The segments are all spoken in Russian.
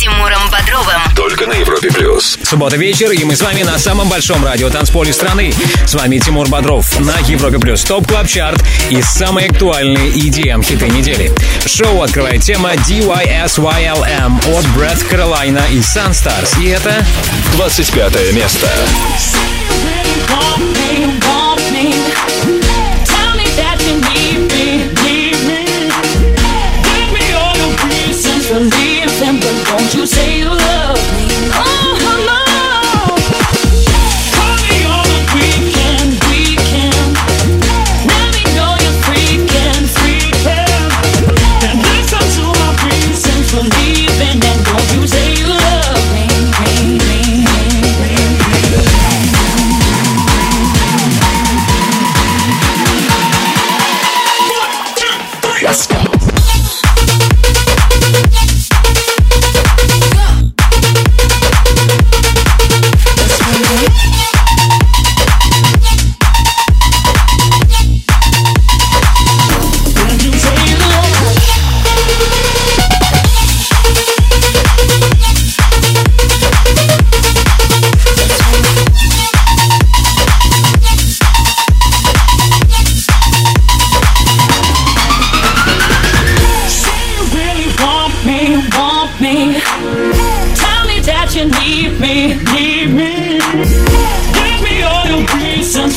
Тимуром Бодровым. Только на Европе Плюс. Суббота вечер, и мы с вами на самом большом радио танцполе страны. С вами Тимур Бодров на Европе Плюс. Top Club Chart и самые актуальные EDM хиты недели. Шоу открывает тема DYSYLM от Брэд Каролайна и Sunstars. И это... 25 место. They.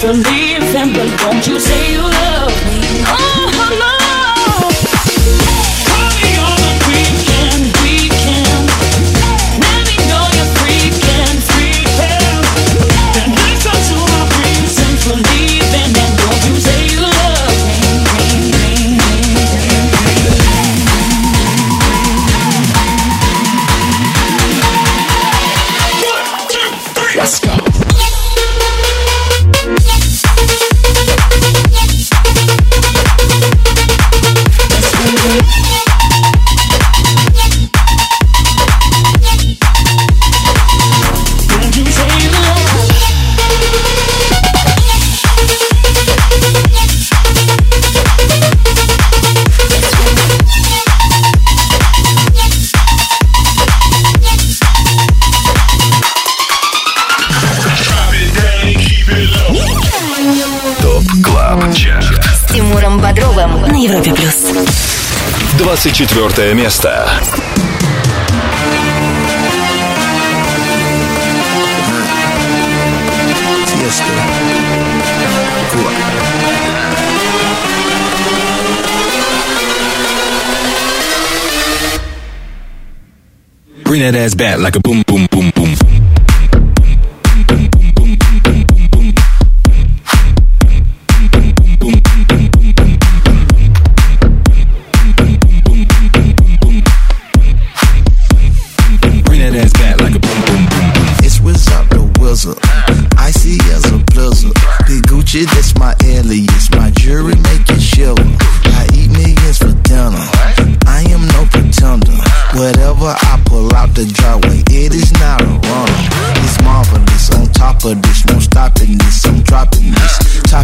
from the 24 место. Тесто. Вот. Bring that ass back like a boom, boom, boom, boom.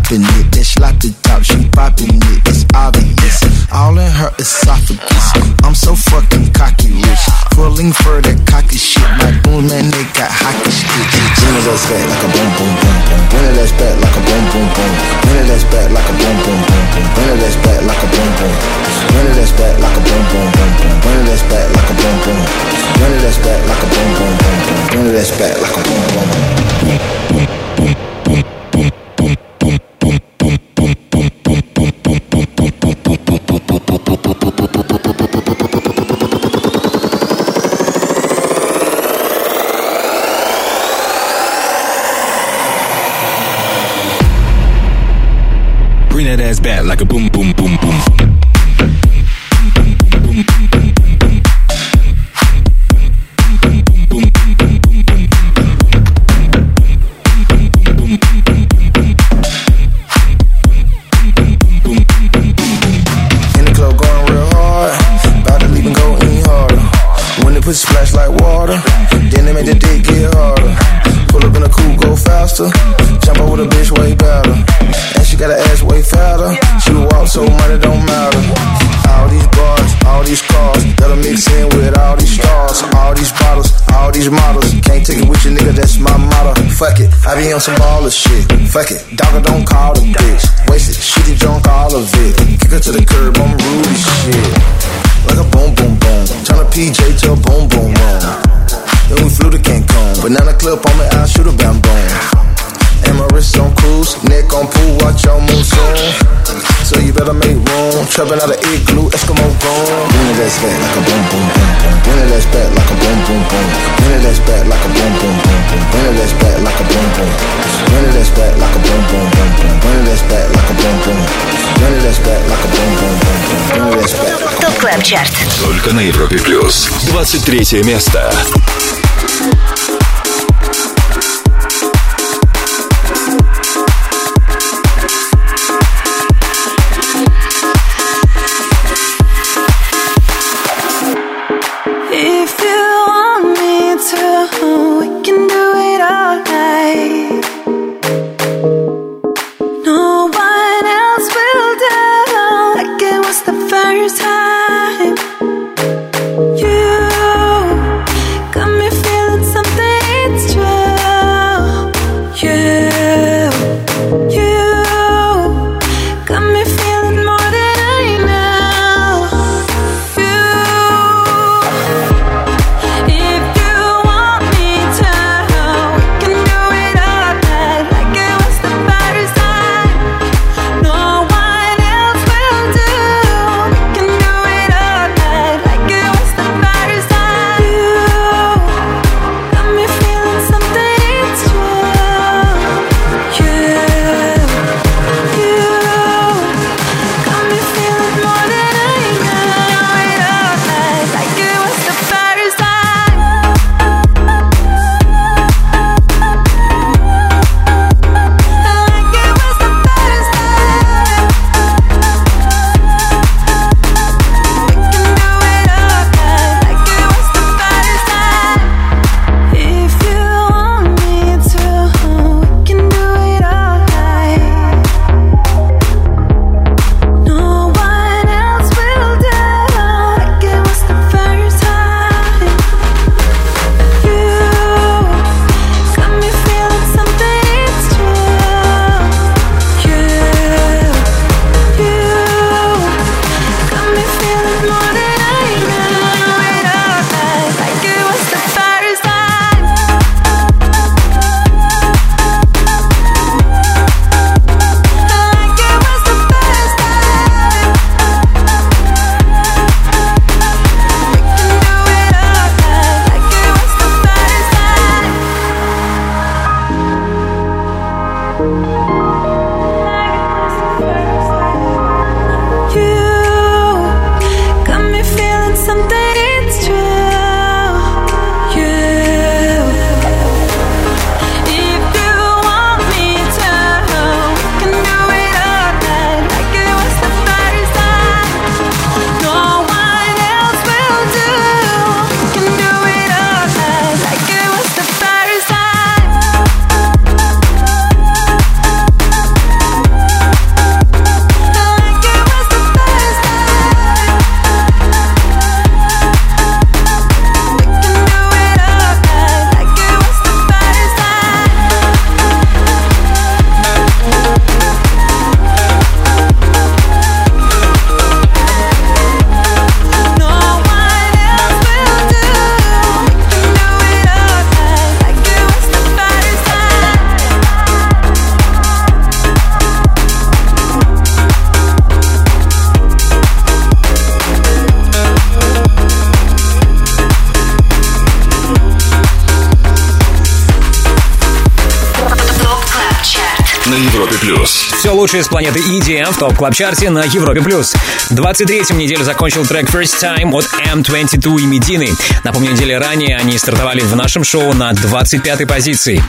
popping it, then she the top, she popping it, it's obvious. All in her esophagus, I'm so fucking cocky rich, pulling further Trapping out of igloo, Eskimo gone. Bring it ass back like a boom boom boom boom. Bring it ass back like a boom boom boom. Bring it ass back like a boom boom boom boom. Bring it ass back like a boom boom. Bring it ass back like a boom boom boom boom. Bring it ass back like a boom boom. Bring it ass back like a boom boom boom boom. Bring it ass back. Топ Клаб Чарт. Только на Европе Плюс. 23 место. Все лучшее с планеты EDM в топ клаб чарте на Европе+. плюс. 23-м неделю закончил трек First Time от M22 и Медины. Напомню, недели ранее они стартовали в нашем шоу на 25-й позиции.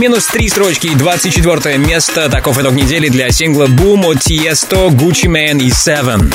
Минус 3 строчки и 24 место. Таков итог недели для сингла Boom от Tiesto, Gucci Man и Seven.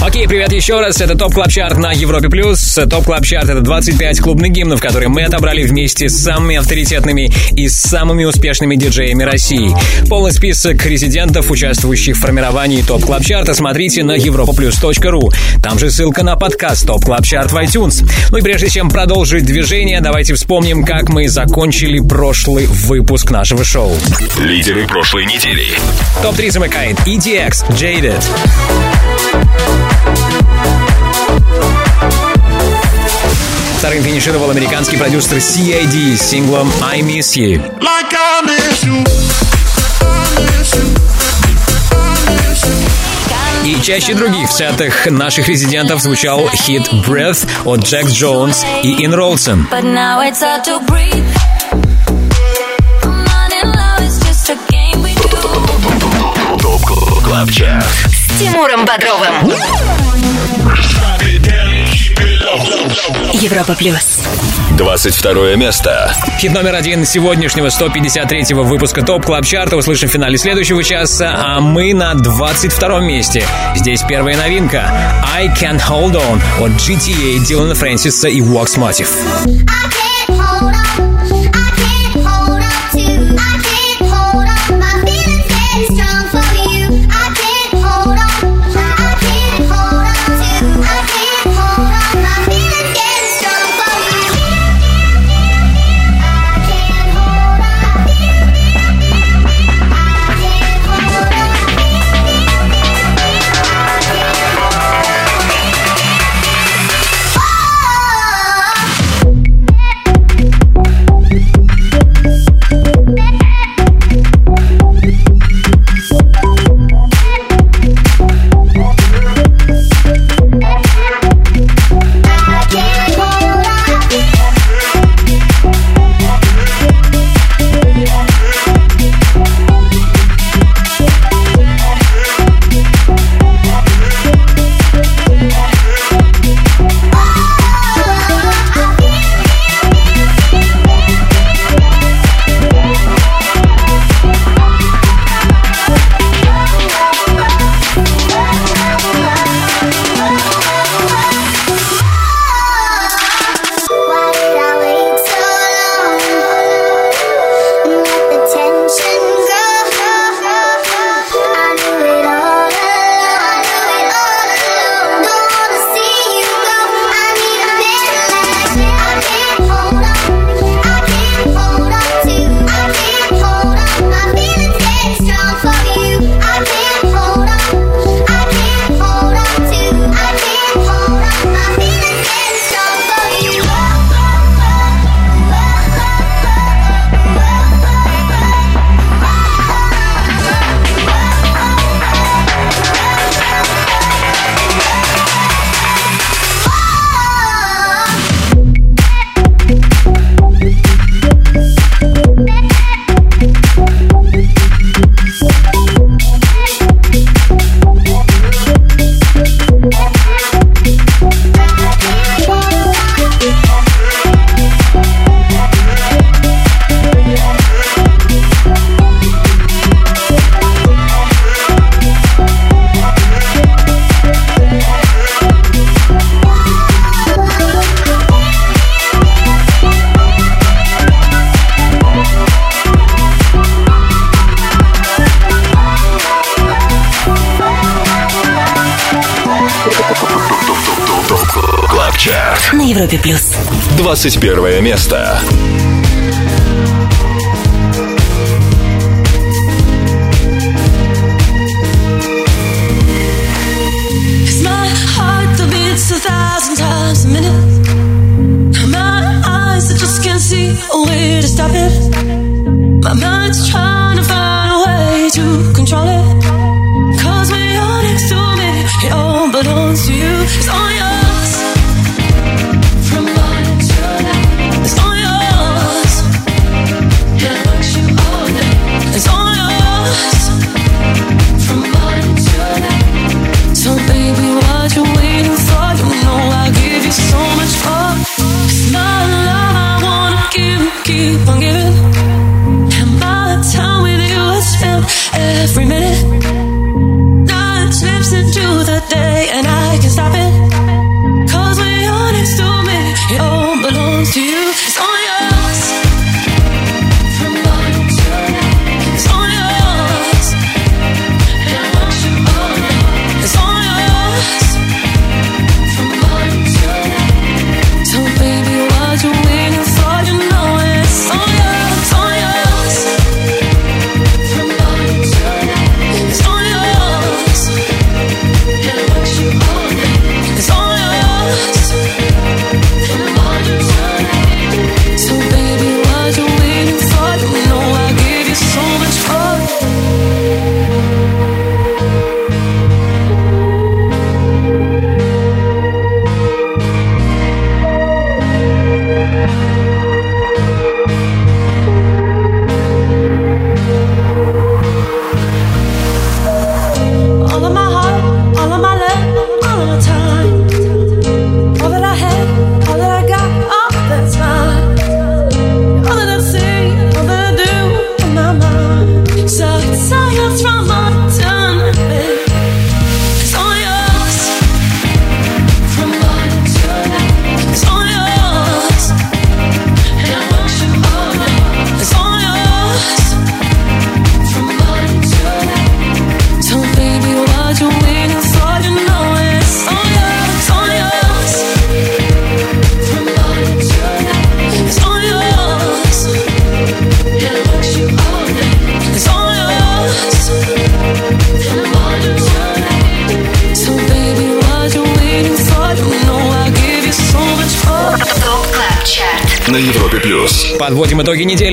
Окей, привет еще раз. Это Top Club Chart на Европе+. плюс. Top Club Chart — это 25 клубных гимнов, которые мы отобрали вместе с самыми авторитетными и самыми успешными диджеями России. Полный список резидентов, участвующих в формировании Top Club Chart а, смотрите на europaplus.ru. Там же ссылка на подкаст Top Club Chart в iTunes. Ну и прежде чем продолжить движение, давайте вспомним, как мы закончили прошлый выпуск нашего шоу. Лидеры прошлой недели. Топ-3 замыкает EDX, Jaded. Вторым финишировал американский продюсер CID с синглом I Miss You. Like I miss you. I miss you. И чаще других в сетах наших резидентов звучал хит Breathe от Jax Jones и Ina Wroldsen. But Тимуром Бодровым. Европа плюс. 22 место. Хит номер один сегодняшнего 153-го выпуска Top Club Chart а услышим в финале следующего часа, а мы на 22-м месте. Здесь первая новинка I Can Hold On от GTA Дилана Фрэнсиса и Wax Motive. I 21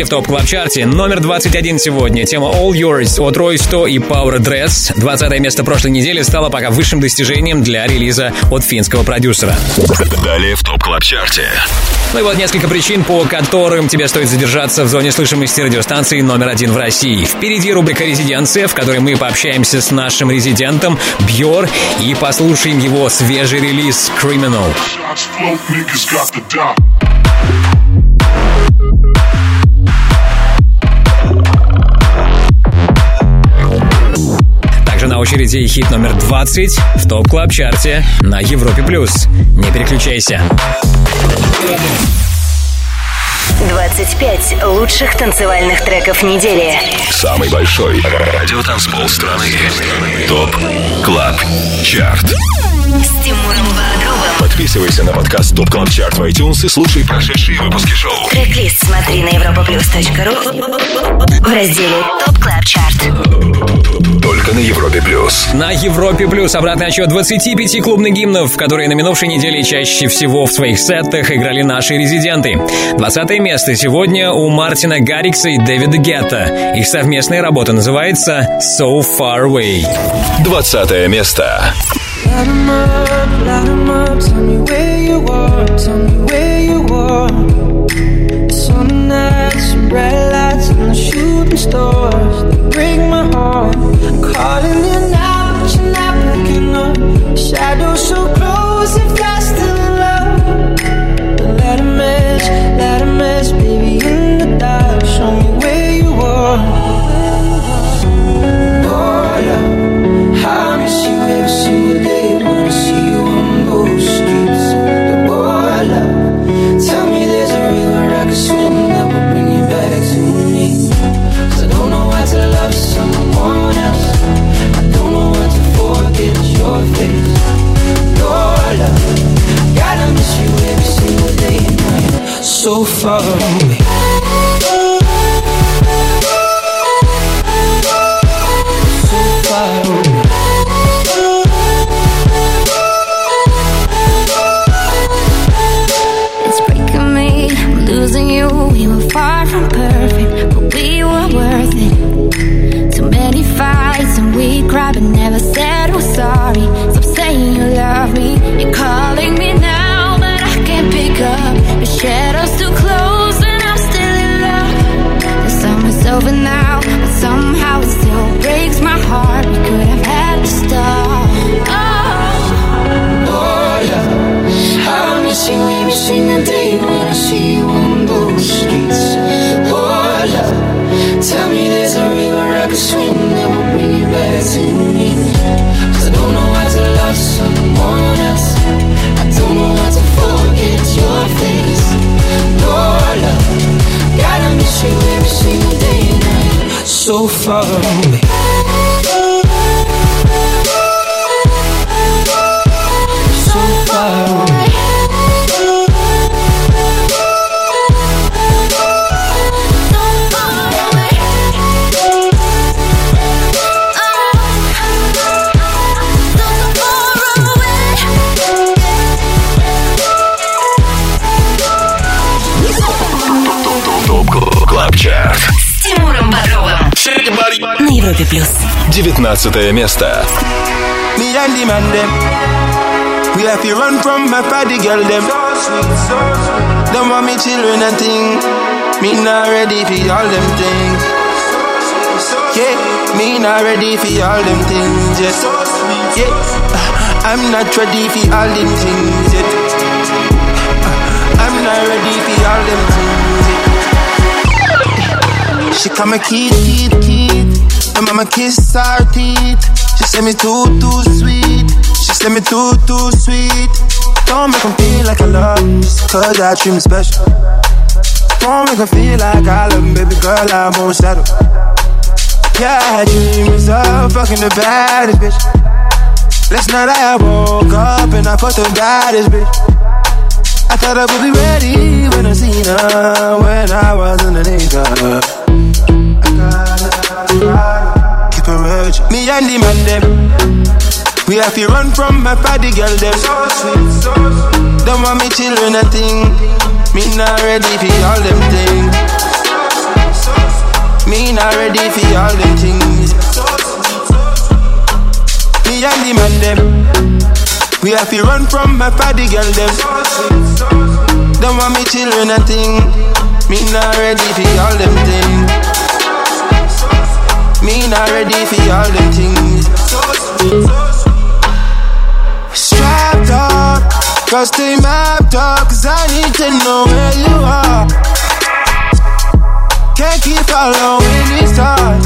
Top Club Chart е. Номер 21 сегодня. Тема All Yours от Roy 100 и Power Dress. 20 место прошлой недели стало пока высшим достижением для релиза от финского продюсера. Далее в Top Club Chart е. Ну и вот несколько причин, по которым тебе стоит задержаться в зоне слышимости радиостанции номер один в России. Впереди рубрика «Резиденция», в которой мы пообщаемся с нашим резидентом Бьор и послушаем его свежий релиз «Criminal». Также на очереди хит номер 20 в Top Club Chart е на Европе+. плюс. Не переключайся. 25 лучших танцевальных треков недели. Самый большой радиотанцпол страны. Top Club Chart. С Тимуром Бодровым. Подписывайся на подкаст Top Club Chart в iTunes и слушай прошедшие выпуски шоу. Трек-лист смотри на europaplus.ru в разделе Top Club Chart. Только на Европе плюс. На Европе Плюс обратный отчет 25 клубных гимнов, которые на минувшей неделе чаще всего в своих сетах играли наши резиденты. 20 место сегодня у Мартина Гаррикса и Дэвида Гетта. Их совместная работа называется «So Far Away». 20 место. Light 'em up, light 'em up. Tell me where you are, tell me where you are. Summer nights, some bright lights, and the shooting stars they break my heart. Calling you now, but you're not picking up. Shadows so close, if you're still in love. Let 'em mess, let 'em mess, baby, in the dark. Show me where you are. Oh, love, I miss you So far away. It's breaking me, I'm losing you. We were far from perfect, but we were worth it. Too many fights and we cried, but never said we're sorry. Day when I see you on those streets. Oh, love, tell me there's a river I can swim that will bring you back to I don't know how to love someone else. I don't know how to forget your face. Love, gotta miss you every single day and night. So far away. Европе Плюс. 19 место. Me and the man them. We have to run from my party girl them. Don't want me children and thing. Me not ready for all them things. Yeah, me not ready for all them things yet. Yeah, I'm not ready for all them things yet. I'm not ready for all them things yet. She come a kid, kid, kid. And mama kiss her teeth. She say me too, too sweet. She say me too, too sweet. Don't make make 'em feel like I love 'em just cause I treat me special. Don't make make 'em feel like I love love 'em, baby girl, I won't settle. Yeah, I had dreams of fucking the baddest bitch. Last night I woke up and I fucked the baddest bitch. I thought I would be ready when I seen her when I was underneath her. I gotta Me and the man them, we have to run from my party girl them. Don't want me children a thing. Me not ready for all them things. Me not ready for all them things. Me and the man them. We have to run from my party girl them. Don't want me children and thing. Me not ready for all them things. Me not ready for all the things. Strapped up, cause they mapped up, cause I need to know where you are. Can't keep following this time.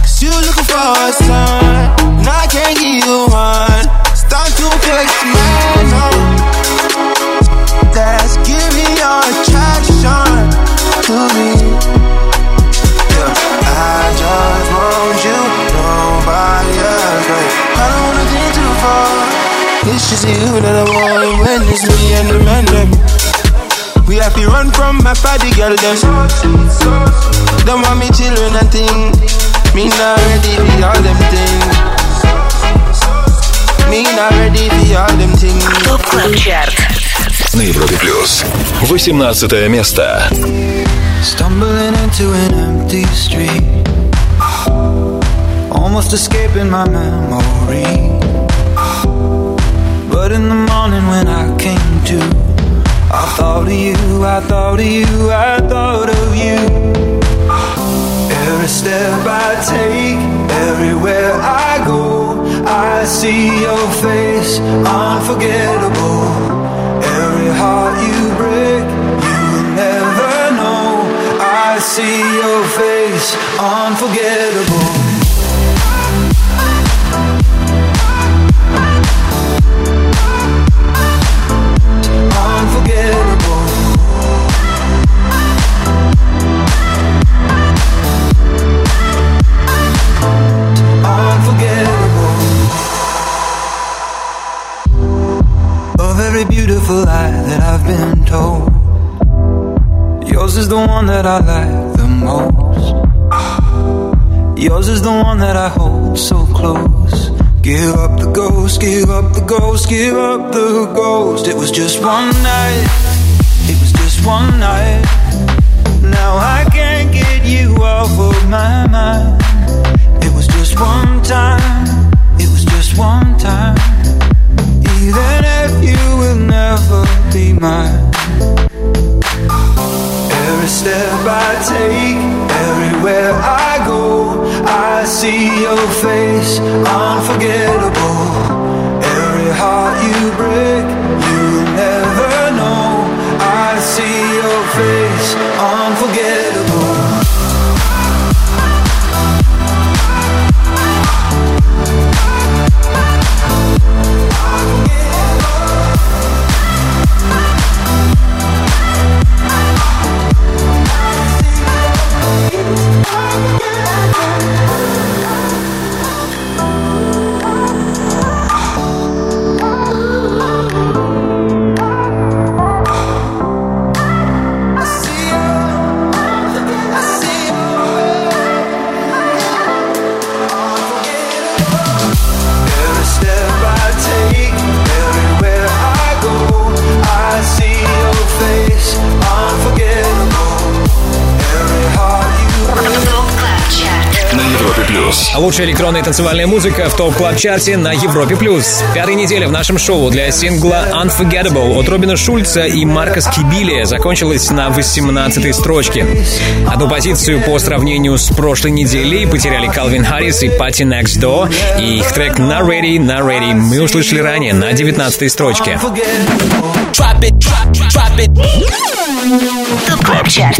Cause you looking for a sign, and I can't give you one. Start to flex man, no. That's giving your attraction to me. I don't wanna think too far. It's just you that I want when it's me and the man them. We have to run from my party girl them. Don't want me children and thing. Me not ready for all them things. Me not ready for all them things. ТОП КЛАБ ЧАРТ На Европе плюс. 18 место. Stumbling into an empty street. Almost escaping my memory. But in the morning when I came to, I thought of you, I thought of you, I thought of you. Every step I take, everywhere I go, I see your face, unforgettable. Every heart you break, you will never know. I see your face, unforgettable. That I hold so close. Give up the ghost, give up the ghost, give up the ghost. It was just one night, it was just one night. Now I can't get электронная танцевальная музыка в топ клаб чарте на Европе плюс. Пятая неделя в нашем шоу для сингла Unforgettable от Робина Шульца и Марка Скибилия закончилась на 18 строчке. Одну позицию по сравнению с прошлой неделей потеряли Калвин Харрис и Пати Next Door, и их трек Not Ready, Not Ready мы услышали ранее на 19 строчке. ТОП КЛАБ ЧАРТ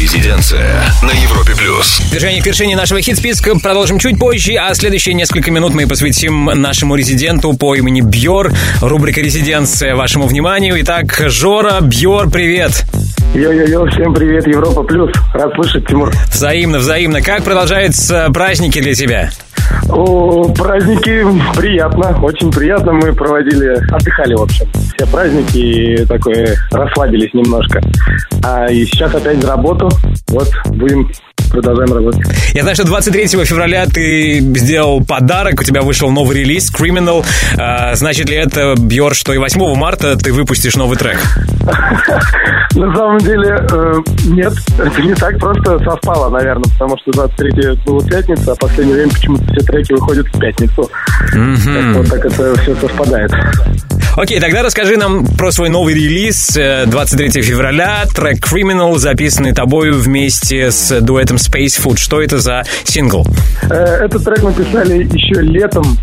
Резиденция на Европе плюс. Движение к вершине нашего хит-списка продолжим чуть позже, а следующие несколько минут мы посвятим нашему резиденту по имени Бьор. Рубрика «Резиденция» вашему вниманию. Итак, Жора, Бьор, привет! Йо-йо-йо, всем привет, Европа Плюс. Рад слышать, Тимур. Взаимно, взаимно. Как продолжаются праздники для тебя? О, праздники приятно, очень приятно. Мы проводили, отдыхали, в общем. Все праздники и такое расслабились немножко. А и сейчас опять за работу. Вот будем продолжаем работать. Я знаю, что 23 февраля ты сделал подарок, у тебя вышел новый релиз Criminal. А, значит ли это, Бьор, что и 8 марта ты выпустишь новый трек? На самом деле, э, нет, это не так просто совпало, наверное, потому что 23 была пятница, а в последнее время почему-то все треки выходят в пятницу. Вот так это все совпадает. Окей, тогда расскажи нам про свой новый релиз э, 23 февраля, трек Criminal, записанный тобою вместе с дуэтом Space Food. Что это за сингл? Э, Этот трек мы писали еще летом,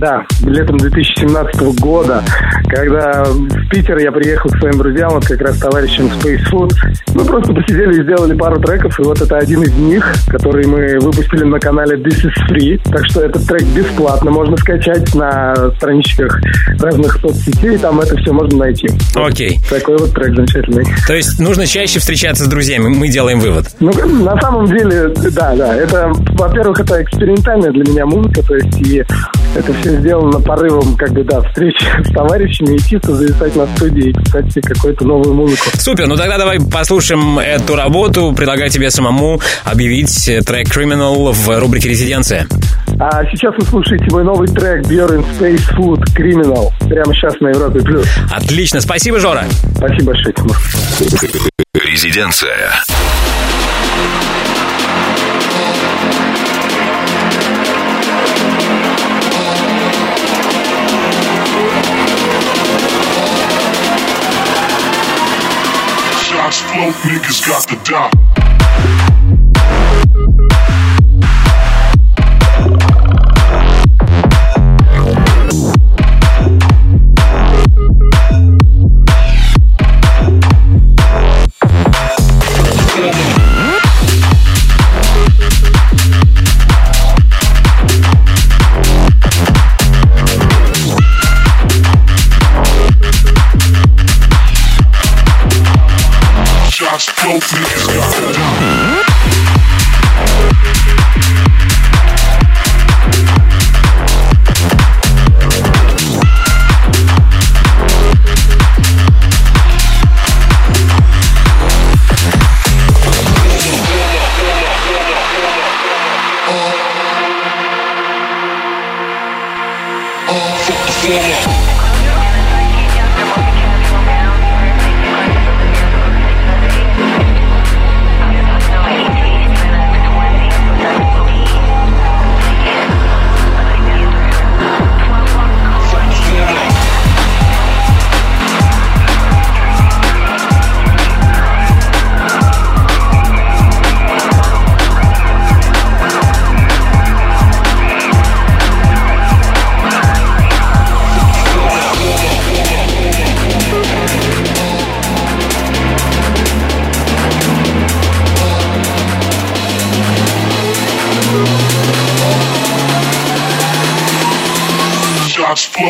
да, летом 2017 года, когда в Питер я приехал к своим друзьям, вот как раз товарищам Space Food. Мы просто посидели и сделали пару треков, и вот это один из них, который мы выпустили на канале This is Free. Так что этот трек бесплатно можно скачать на страничках разных соцсетей, там это все можно найти. Окей. Такой вот трек замечательный. То есть нужно чаще встречаться с друзьями, мы делаем вывод. Ну, на самом деле, да, да. Это, во-первых, это экспериментальная для меня музыка, то есть и это все сделано порывом, как бы, да, встречи с товарищами и чисто зависать на студии и писать себе какую-то новую музыку. Супер, ну тогда давай послушаем эту работу. Предлагаю тебе самому объявить э, трек Criminal в рубрике «Резиденция». А сейчас вы слушаете мой новый трек Bjorn Space Food Criminal прямо сейчас на Европе Плюс. Отлично, спасибо, Жора. Спасибо большое, Тимур. Резиденция. Shots float, niggas got the dot. Oh, fingers.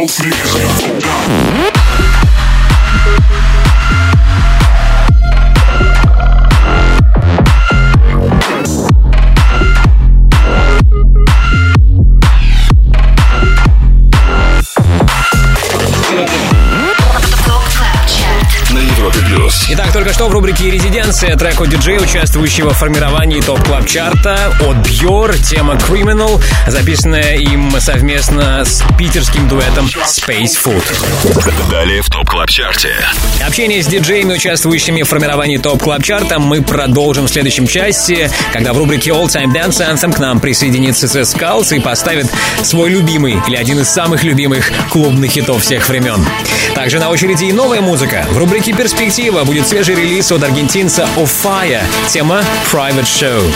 opening. Что в рубрике «Резиденция» трек от диджея, участвующего в формировании Top Club Chart а от Бьор, тема Criminal, записанная им совместно с питерским дуэтом Space Food. Далее в Top Club Chart е. Общение с диджеями, участвующими в формировании Top Club Chart а, мы продолжим в следующем часе, когда в рубрике All Time Dance Anthem к нам присоединится ЦС Skulls и поставит свой любимый или один из самых любимых клубных хитов всех времен. Также на очереди и новая музыка. В рубрике «Перспектива» будет свежий релиз от аргентинца Of Fire, тема Private Show.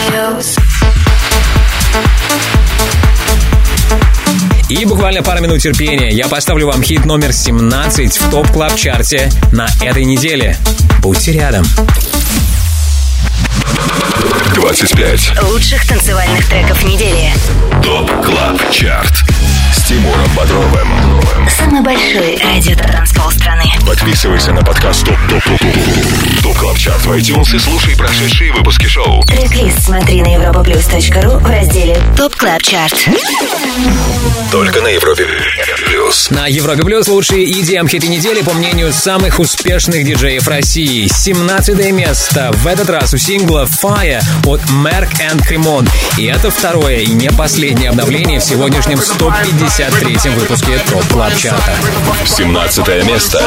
И буквально пара минут терпения. Я поставлю вам хит номер 17 в Top Club Chart е на этой неделе. Будьте рядом. 25. Лучших танцевальных треков недели. Top Club Chart. С Тимуром Бодровым. Самый большой радиотанцпол страны. Подписывайся на подкаст ТОП ТОП ТОП ТОП ТОП КЛАП ЧАРТ в iTunes и слушай прошедшие выпуски шоу. Трек-лист смотри на europaplus.ru в разделе Top Club Chart. Только на Европе Плюс. На Европе Плюс лучшие EDM хиты недели по мнению самых успешных диджеев России. 17 место в этот раз у сингла Fire от Merk & Kremont. И это второе и не последнее обновление в сегодняшнем 153-м выпуске ТОП Клаб Чарта. 17 место.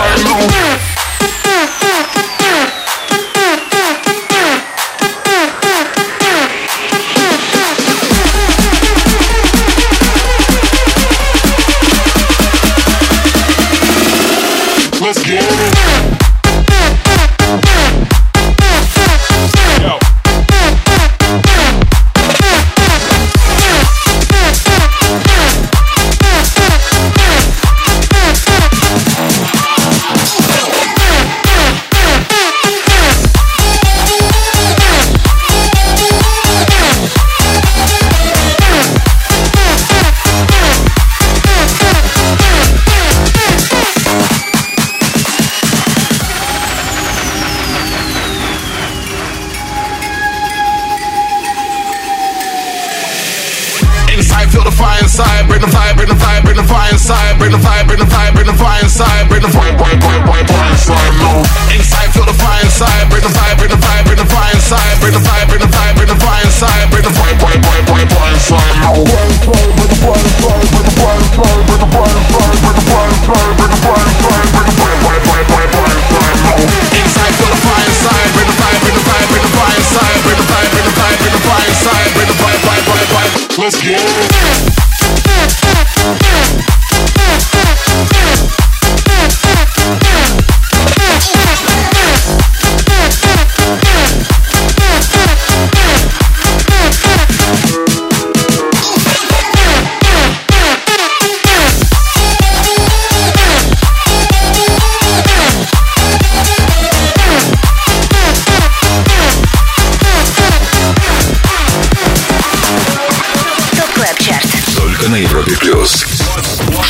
Только на Европе Плюс.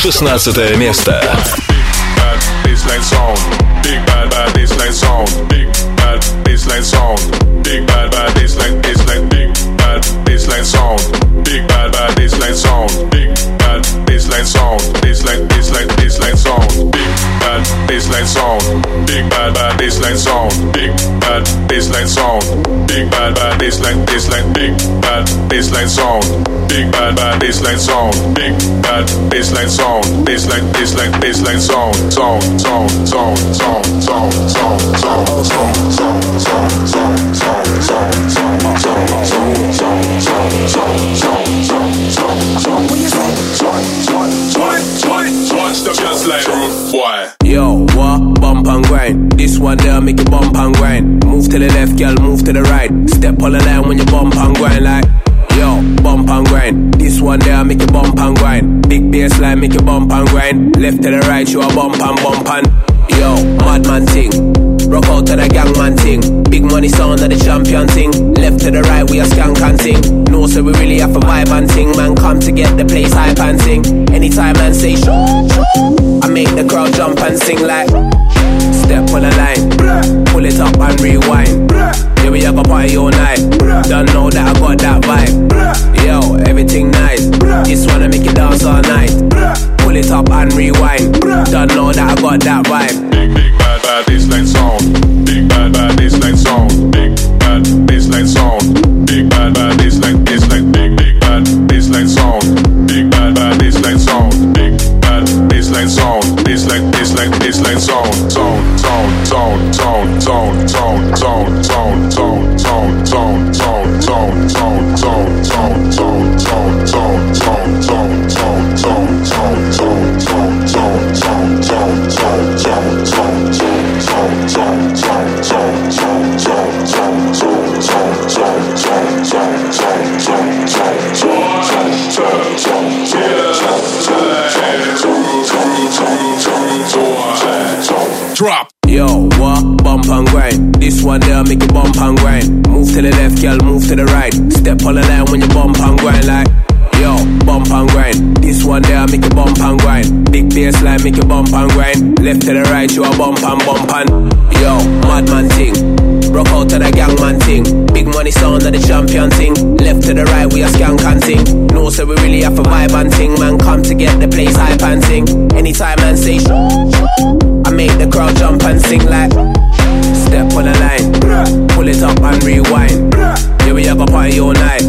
16 место. bad baseline sound. Big bad bad baseline sound. Big bad baseline sound. Big bad bad baseline baseline. Big bad baseline sound. Big bad bad baseline sound. Big bad baseline sound. Baseline baseline baseline sound. Big bad baseline sound. Big bad bad baseline sound. Big bad baseline sound. Big bad bad baseline baseline. Big bad baseline sound. Big bad bad baseline sound. Big bad baseline sound. Baseline baseline baseline sound. Sound sound sound sound sound sound sound sound sound sound sound sound sound sound sound sound sound rude boy. Yo, what? Bump and grind. This one there make you bump and grind. Move to the left, girl, move to the right. Step on the line when you bump and grind like. Yo, bump and grind. This one there make you bump and grind. Big bass line make you bump and grind. Left to the right, you a bump and bump and. Yo, madman ting. Rock out to the gang man ting. Big money sound of the champion ting. Left to the right, we a skank and ting. No, so we really have to vibe and ting. Man, come to get the place hype and ting. Anytime man say shoot, shoot. I make the crowd jump and sing like. Step on the line, pull it up and rewind. Yeah, we have a party all night. Don't know that I got that vibe. Yo, everything nice. Just wanna make you dance all night. Pull it up and rewind. Don't know that I got that vibe. Big big bad bad baseline sound. Big bad bad baseline sound. Big Tone, tone, tone, tone, tone, tone, tone, tone. One there make you bump and grind. Move to the left, girl, move to the right. Step on the line when you bump and grind like. Yo, bump and grind. This one there, make it bump and grind. Big bassline, make it bump and grind. Left to the right, you a bump and bump and. Yo, madman thing. Rock out to the gangman thing. Big money sound of the champion thing. Left to the right, we a skank and thing. No, so we really have a vibe and thing. Man, come to get the place hype and sing. Anytime man say, I make the crowd jump and sing like. Step on the line, pull it up and rewind. Yeah, we have a party all night.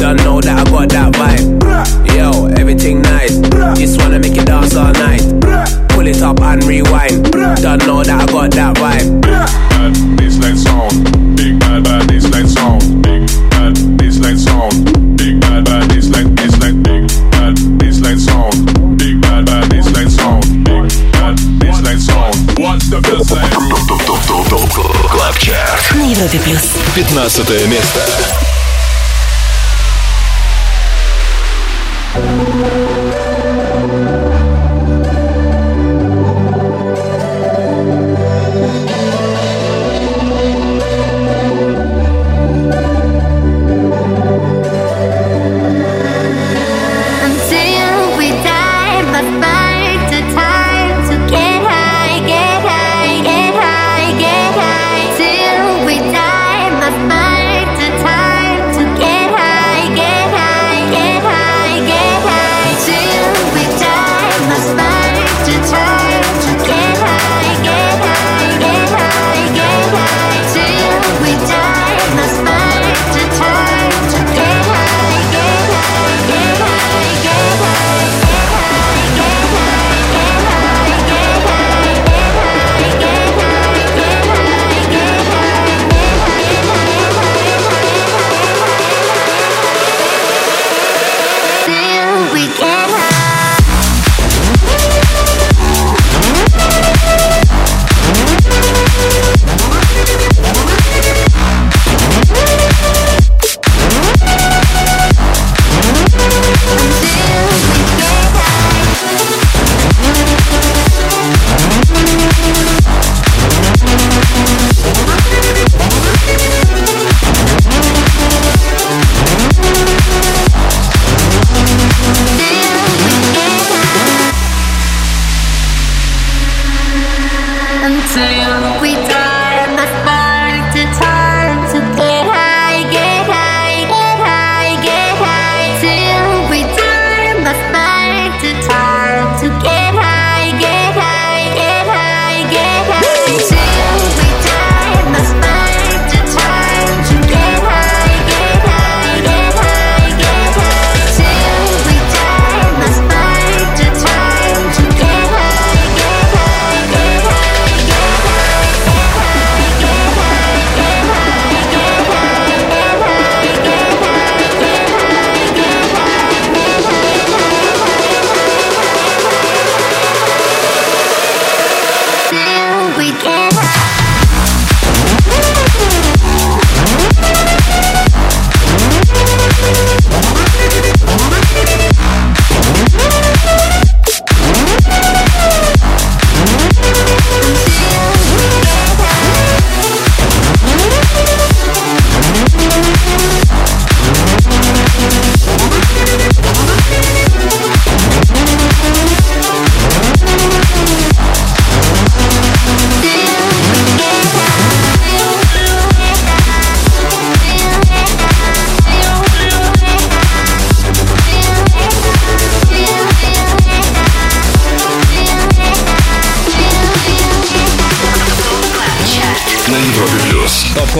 Don't know that I got that vibe. Yo, everything nice. Just wanna make it dance all night. Pull it up and rewind. Don't know that I got that vibe. Bad baseline sound. Big bad bad baseline sound. Big Европе плюс. 15 место.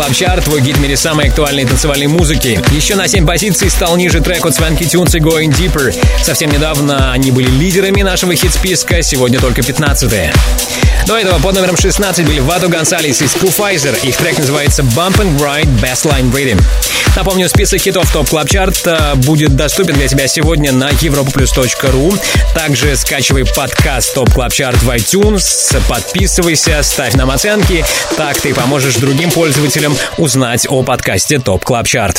Club Chart, твой гид в мире самой актуальной танцевальной музыки. Еще на 7 позиций стал ниже трек от Swanky Tunes и Going Deeper. Совсем недавно они были лидерами нашего хит-списка, сегодня только 15 -е. До этого под номером 16 были Vato Gonzalez и Scrufizzer. Их трек называется Bump and Grind Bassline Riddim. Напомню, список хитов Top Club Chart будет доступен для тебя сегодня на europaplus.ru. Также скачивай подкаст Top Club Chart в iTunes, подписывайся, ставь нам оценки. Так ты поможешь другим пользователям узнать о подкасте Top Club Chart.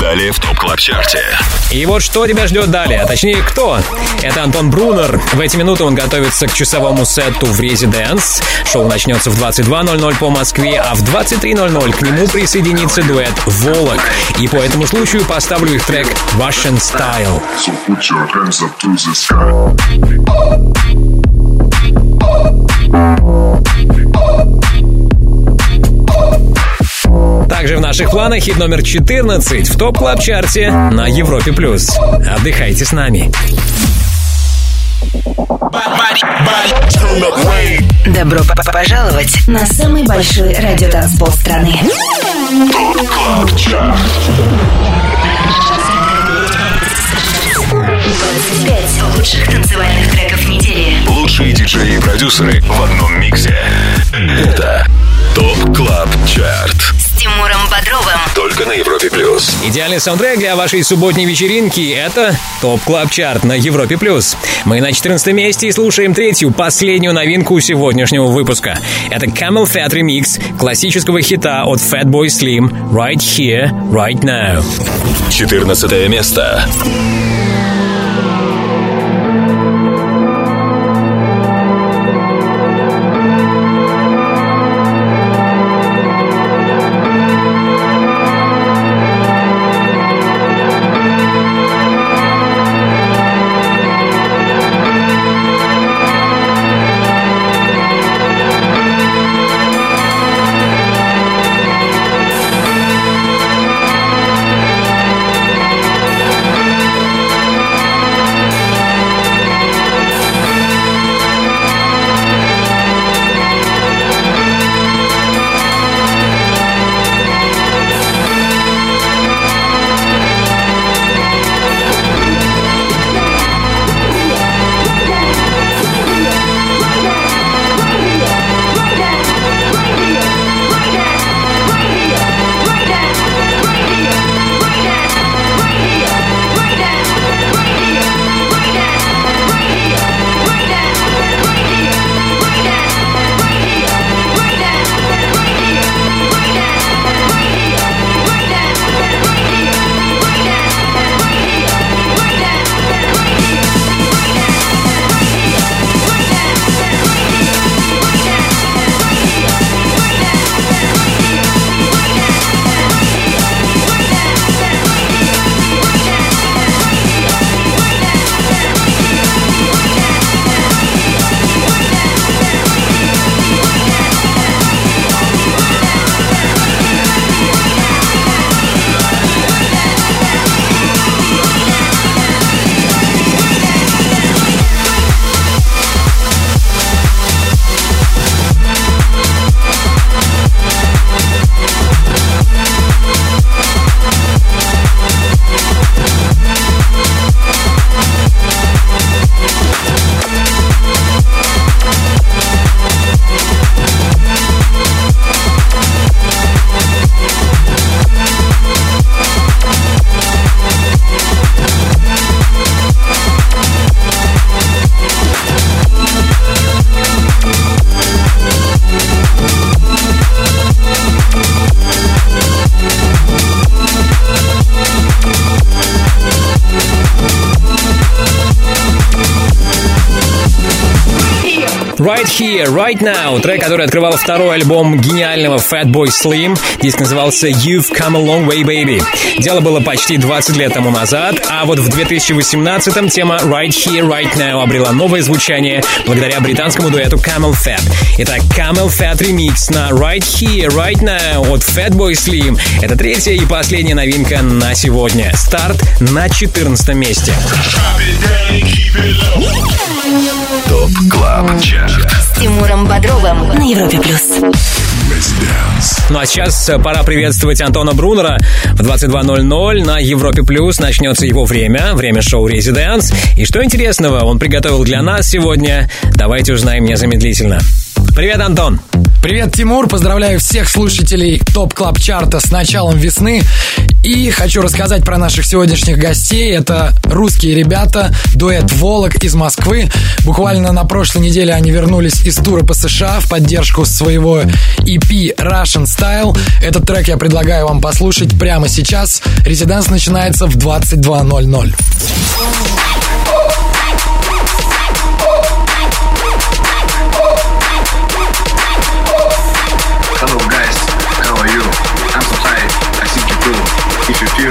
Далее в ТОП КЛАБ ЧАРТе. И вот что тебя ждет далее, а точнее кто? Это Антон Брунер. В эти минуты он готовится к часовому сету в Резиденс. Шоу начнется в 22.00 по Москве, а в 23.00 к нему присоединится дуэт «Волок». И по этому случаю поставлю их трек «Russian Style». So put your hands up to the sky. Также в наших планах хит номер 14 в топ клаб чарте на Европе+. плюс. Отдыхайте с нами. Добро п- п- пожаловать на самый большой радиотанцпол страны. 25 лучших танцевальных треков недели. Лучшие диджеи и продюсеры в одном миксе. Это Top Club Chart. Тимуром Бодровым. Только на Европе Плюс. Идеальный саундтрек для вашей субботней вечеринки – это Top Club Chart на Европе+. плюс. Мы на 14 месте и слушаем третью, последнюю новинку сегодняшнего выпуска. Это CamelPhat Remix классического хита от Fatboy Slim «Right Here, Right Now». 14 место. Right Now. Трек, который открывал второй альбом гениального Fatboy Slim. Диск назывался You've Come a Long Way, Baby. Дело было почти 20 лет тому назад, а вот в 2018-м тема Right Here, Right Now обрела новое звучание благодаря британскому дуэту Camel Fat. Итак, Camel Fat Remix на Right Here, Right Now от Fatboy Slim. Это третья и последняя новинка на сегодня. Старт на 14 месте. Top Club Chart. Тимуром Бодровым на Европе+. плюс. Ну а сейчас э, пора приветствовать Антона Брунера. В 22.00 на Европе Плюс начнется его время, время шоу «Residence». И что интересного он приготовил для нас сегодня, давайте узнаем незамедлительно. Привет, Антон! Привет, Тимур. Поздравляю всех слушателей Top Club Chart а с началом весны. И хочу рассказать про наших сегодняшних гостей. Это русские ребята, дуэт «Volac» из Москвы. Буквально на прошлой неделе они вернулись из тура по США в поддержку своего EP Russian Style. Этот трек я предлагаю вам послушать прямо сейчас. Резиденс начинается в 22.00. If you feel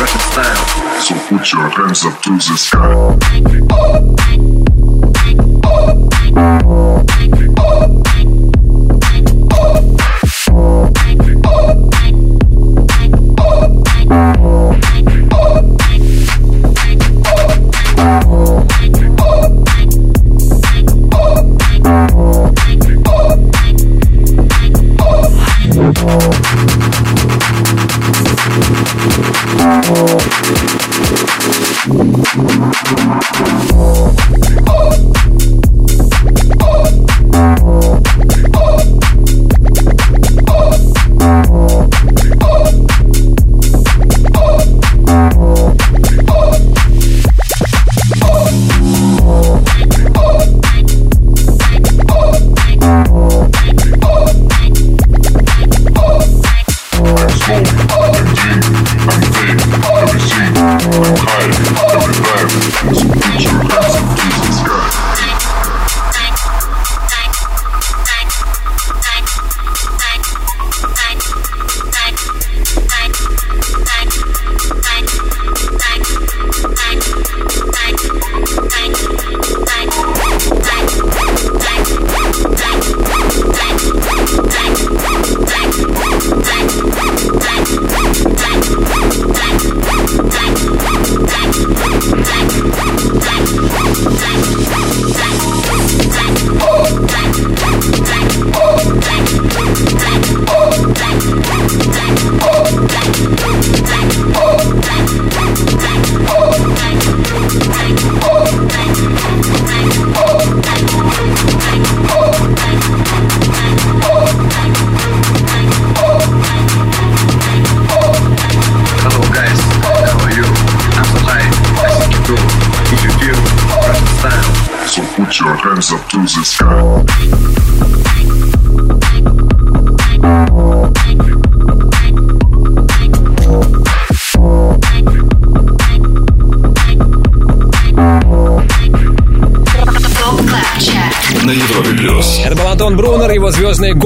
Russian style, So put your hands up to the sky. hello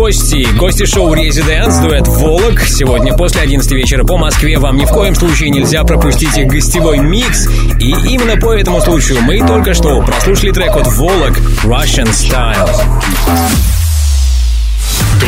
гости. Гости шоу «Residence», дуэт «Volac». Сегодня после 11 вечера по Москве вам ни в коем случае нельзя пропустить их гостевой микс. И именно по этому случаю мы только что прослушали трек от «Volac» «Russian Style».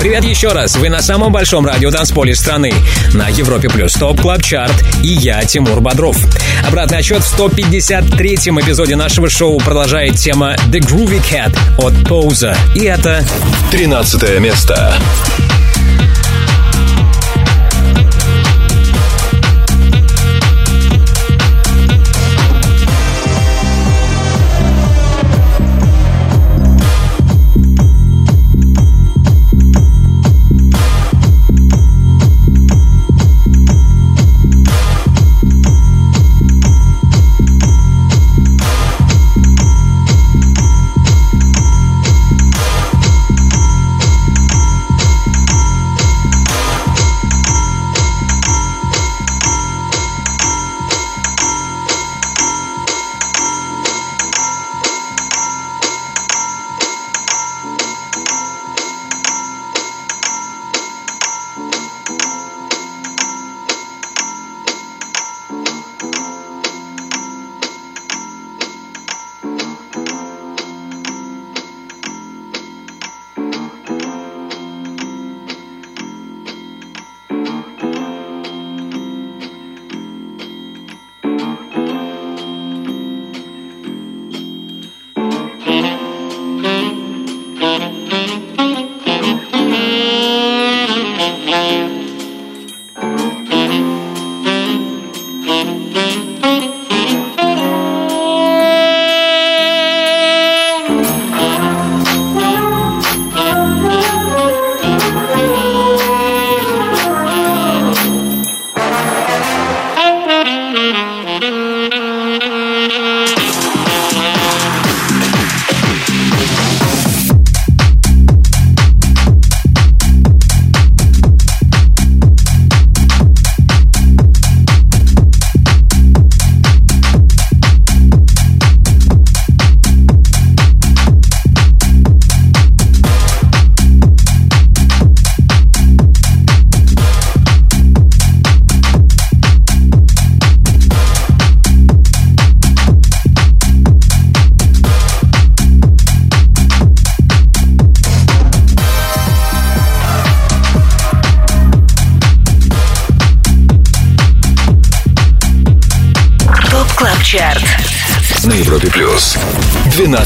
Привет еще раз. Вы на самом большом радио танцполе страны. На Европе Плюс Top Club Chart. И я, Тимур Бодров. Обратный отсчет в 153-м эпизоде нашего шоу продолжает тема The Groovy Cat от PAWSA. И это... 13 место.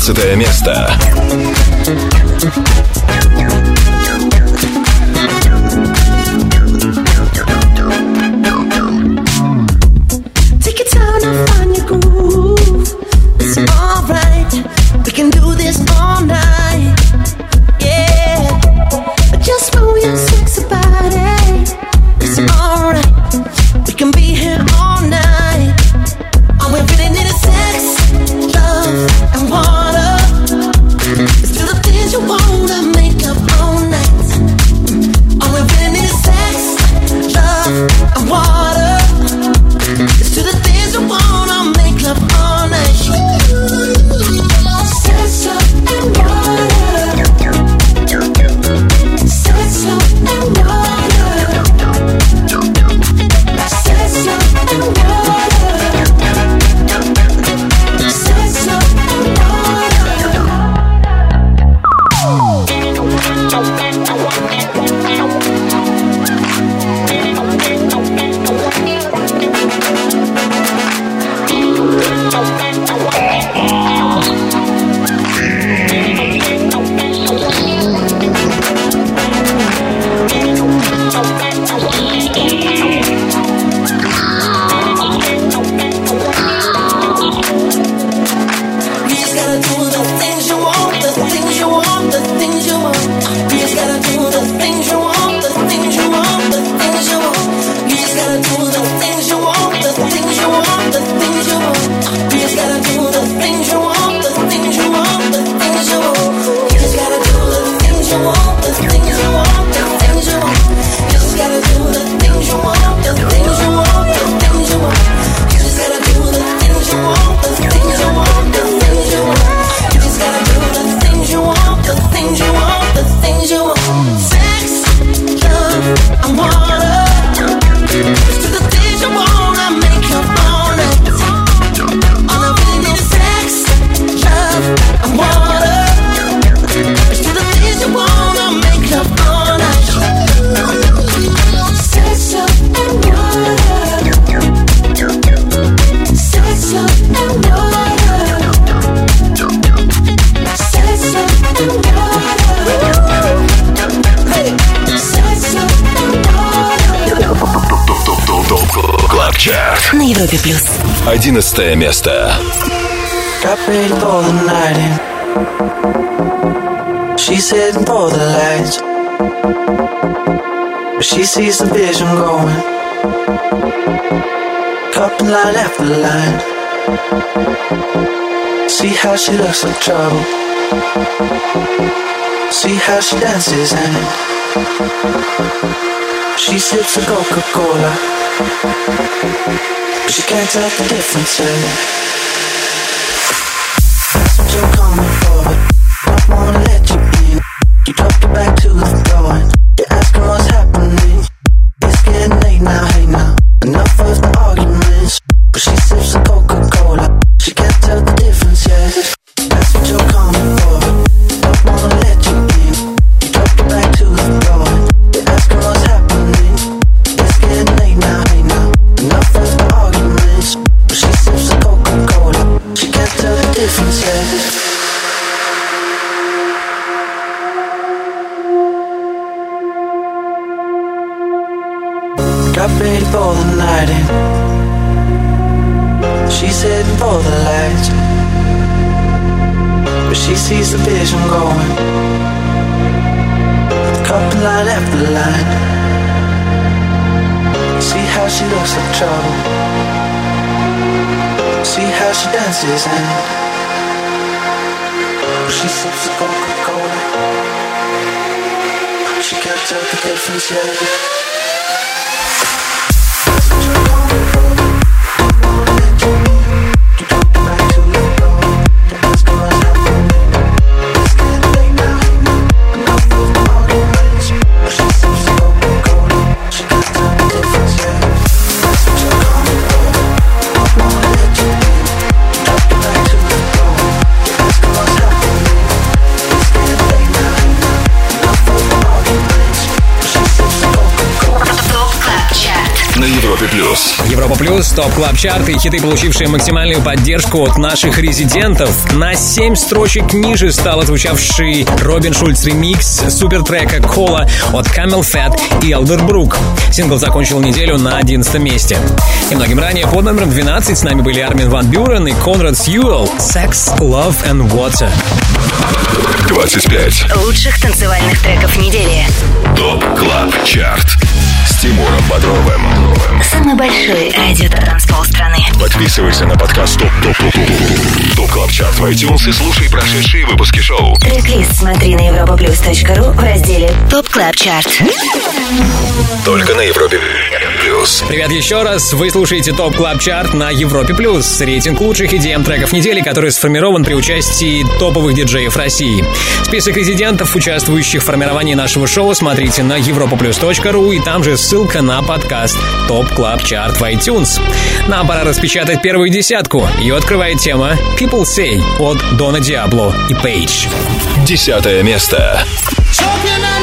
15 место. trouble. See how she dances and she sips a Coca Cola. She can't tell the difference. Eh? Top Club Chart и хиты, получившие максимальную поддержку от наших резидентов. На 7 строчек ниже стал звучавший Robin Schulz ремикс супертрека Cola от CamelPhat и Elderbrook. Сингл закончил неделю на 11 месте. Немногим ранее под номером 12 с нами были Armin van Buuren и Conrad Sewell Sex, Love and Water. 25. Лучших танцевальных треков недели. Top Club Chart Тимуром Бодровым. Самый большой радиотанцпол страны. Подписывайся на подкаст Top Top Top Top Top Club Chart в iTunes и слушай прошедшие выпуски шоу. Трек-лист смотри на europaplus.ru в разделе Top Club Chart. Только на Европе. Плюс Привет еще раз. Вы слушаете Top Club Chart на Европе Плюс. Рейтинг лучших EDM треков недели, который сформирован при участии топовых диджеев России. Список резидентов, участвующих в формировании нашего шоу, смотрите на europaplus.ru и там же ссылка на подкаст Top Club Chart в iTunes. Нам пора распечатать первую десятку. Ее открывает тема People Say от Don Diablo и Paije. Десятое место Choking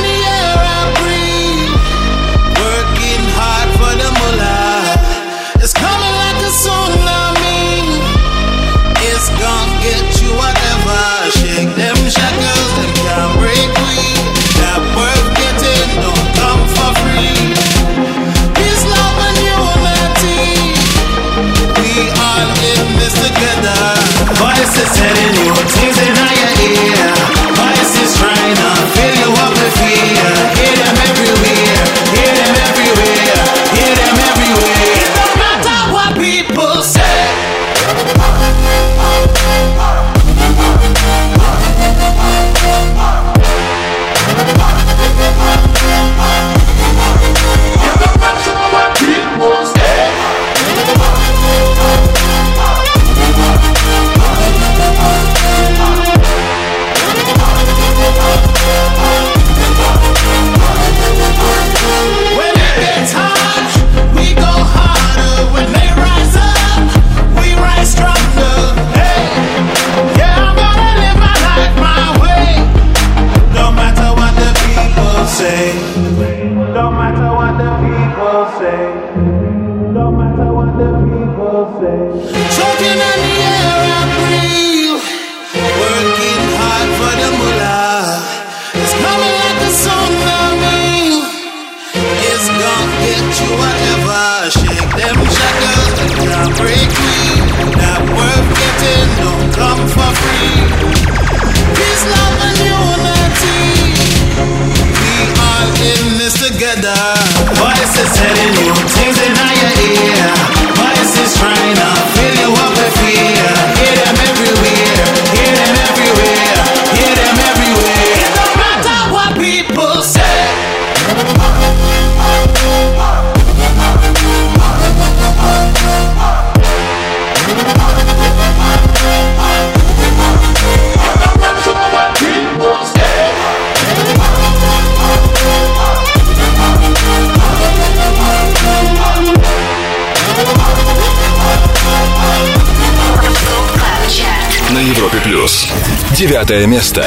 Девятое место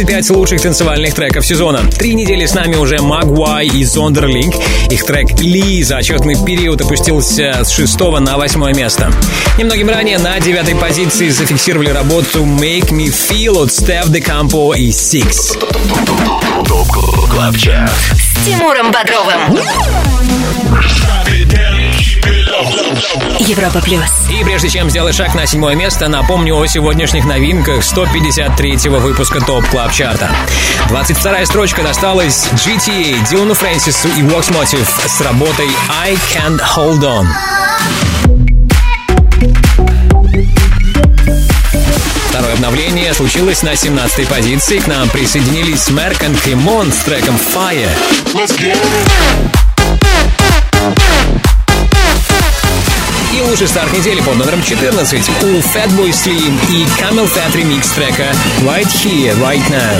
25 лучших танцевальных треков сезона. Три недели с нами уже Moguai и Zonderling. Их трек Lee за отчетный период опустился с 6 на 8 место. Немногим ранее на девятой позиции зафиксировали работу Make Me Feel от Steff da Campo и Siks. С Тимуром Бодровым. Европа плюс. И прежде чем сделать шаг на седьмое место, напомню о сегодняшних новинках 153-го выпуска Top Club Chart а. 22-я строчка досталась GTA, Дилану Фрэнсису и Vox Motive с работой I Can't Hold On. Второе обновление случилось на 17-й позиции. К нам присоединились Мерк и Кремон с треком Fire. И лучший старт недели под номером 14 у Fatboy Slim и Camel Fat ремикс трека Right Here, Right Now.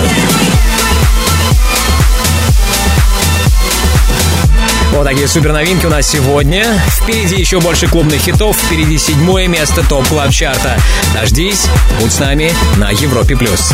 Вот такие супер новинки у нас сегодня. Впереди еще больше клубных хитов. Впереди седьмое место Top Club Chart а. Дождись, будь с нами на Европе плюс.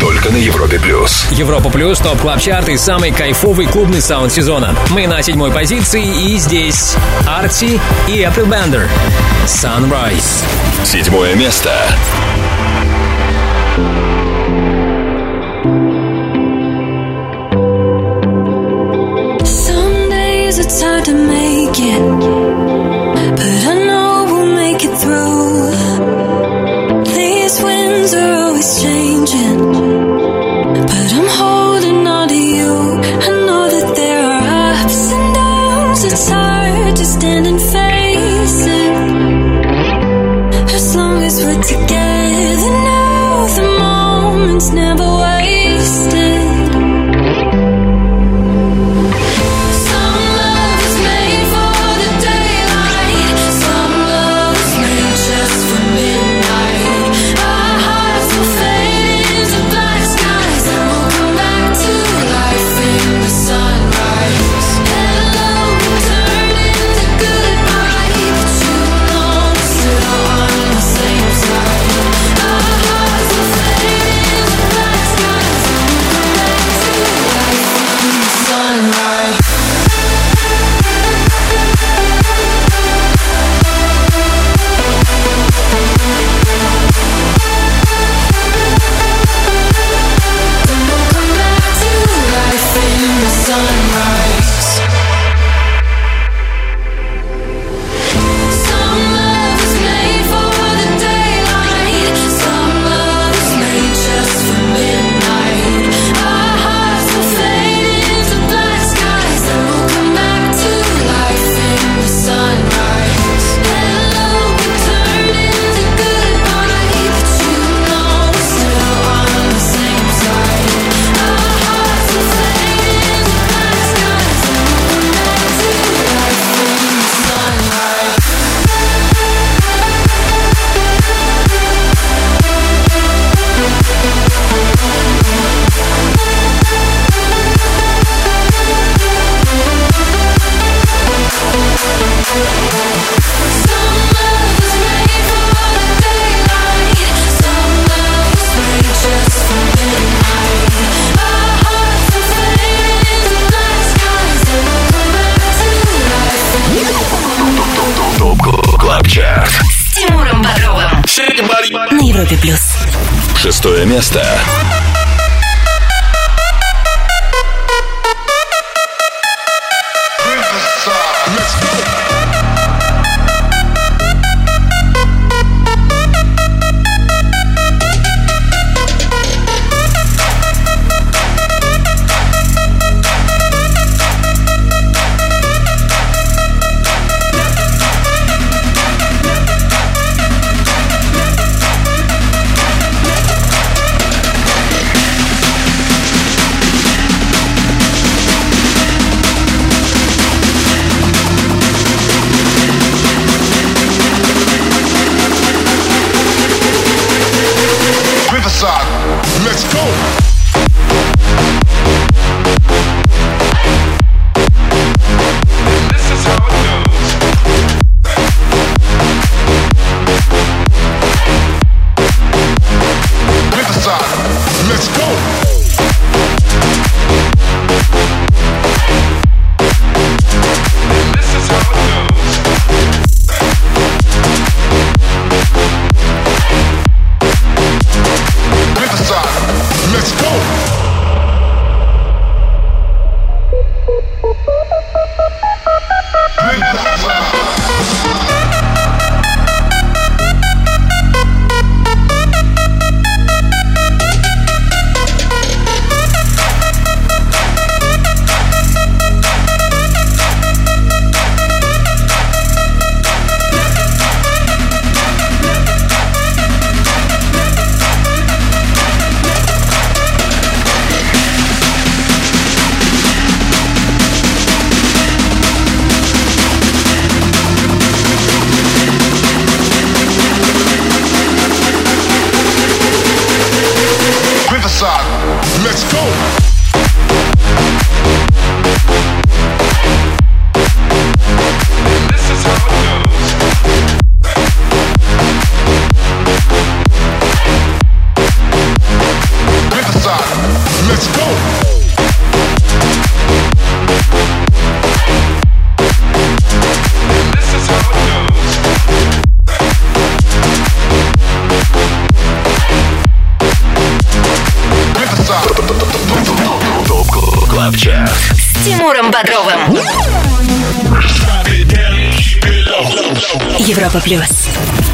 Только на Европе плюс. Европа плюс, Top Club Chart и самый кайфовый клубный саунд сезона. Мы на седьмой позиции и здесь Arty и April Bender. Sunrise. Седьмое место.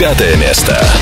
Пятое место.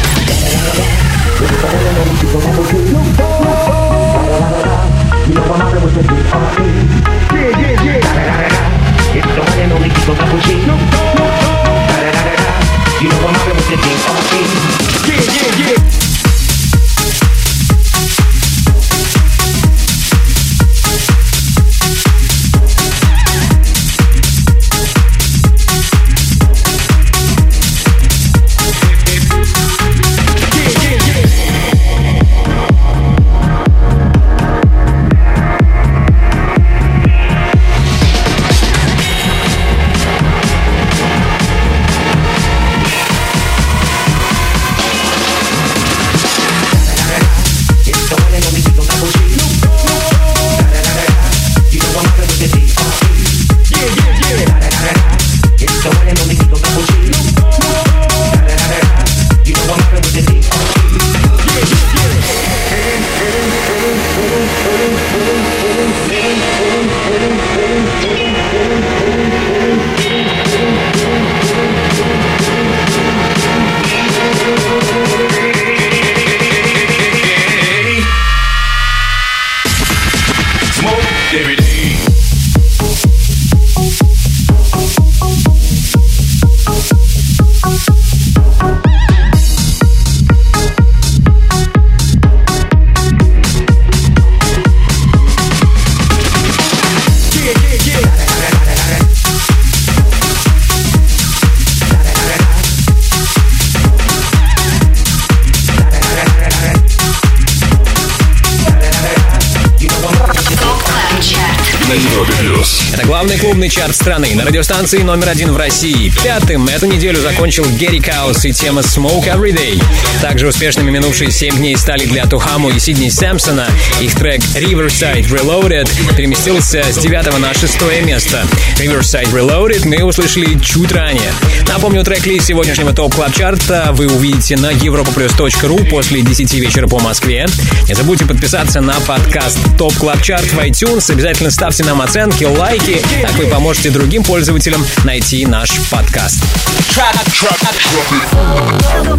Чарт страны на радиостанции номер один в России. Пятым эту неделю закончил Герри Каус и тема Smoke Every Day. Также успешными минувшие 7 дней стали для Тухаму и Сидни Сэмпсона. Их трек Riverside Reloaded переместился с 9 на 6 место. Riverside Reloaded мы услышали чуть ранее. Напомню, трек-лист сегодняшнего Top Club Chart а вы увидите на europaplus.ru после 10 вечера по Москве. Не забудьте подписаться на подкаст Top Club Chart в iTunes. Обязательно ставьте нам оценки, лайки. Так вы поможете другим пользователям найти наш подкаст.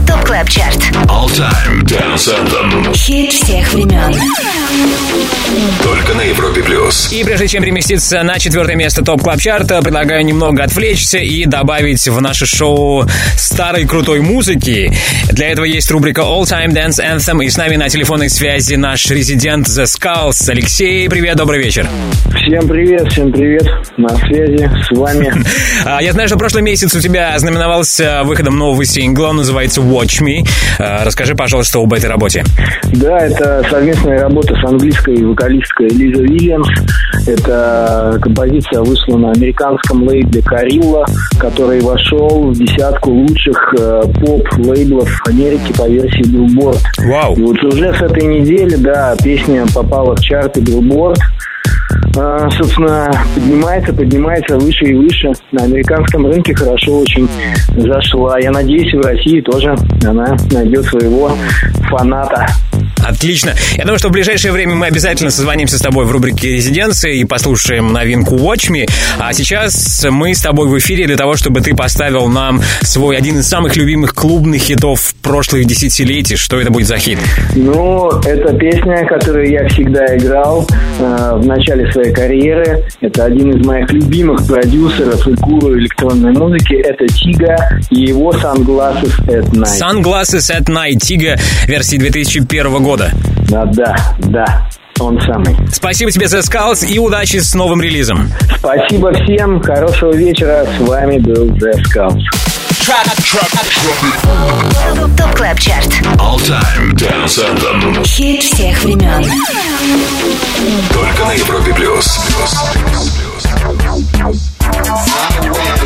ТОП КЛАБ ЧАРТ All Time Dance Anthem. Хит всех времен Только на Европе плюс. И прежде чем переместиться на четвертое место топ клаб чарта предлагаю немного отвлечься и добавить в наше шоу старой крутой музыки. Для этого есть рубрика All Time Dance Anthem, и с нами на телефонной связи наш резидент The Skulls. Алексей, привет, добрый вечер. Всем привет, всем привет. На связи с вами. А, Я знаю, что прошлый месяц у тебя знаменовался выходом нового сингла, он называется Watch Me. А, Расскажи, пожалуйста, об этой работе. Да, это совместная работа с английской вокалисткой Лиза Уильямс. Эта композиция вышла на американском лейбле Карилла, который вошел в десятку лучших э, поп-лейблов Америки по версии Billboard. Вау. И вот уже с этой недели, да, песня попала в чарты Billboard. А, собственно, поднимается, поднимается выше и выше. На американском рынке хорошо очень зашла. Я надеюсь, и в России тоже она найдет своего фаната. Отлично. Я думаю, что в ближайшее время мы обязательно созвонимся с тобой в рубрике «Резиденции» и послушаем новинку Watch Me. А сейчас мы с тобой в эфире для того, чтобы ты поставил нам свой один из самых любимых клубных хитов прошлых десятилетий. Что это будет за хит? Ну, это песня, которую я всегда играл э, в начале своей карьеры. Это один из моих любимых продюсеров и гуру электронной музыки. Это Тига и его Sunglasses at Night. Sunglasses at Night, Тига версии 2001 года. Да, да, да. Он самый. Спасибо тебе, The Skulls, и удачи с новым релизом. Спасибо всем. Хорошего вечера. С вами был The Skulls. ТОП КЛАБ ЧАРТ All Time Dance Anthem. Хит всех времен Только на Европе плюс. I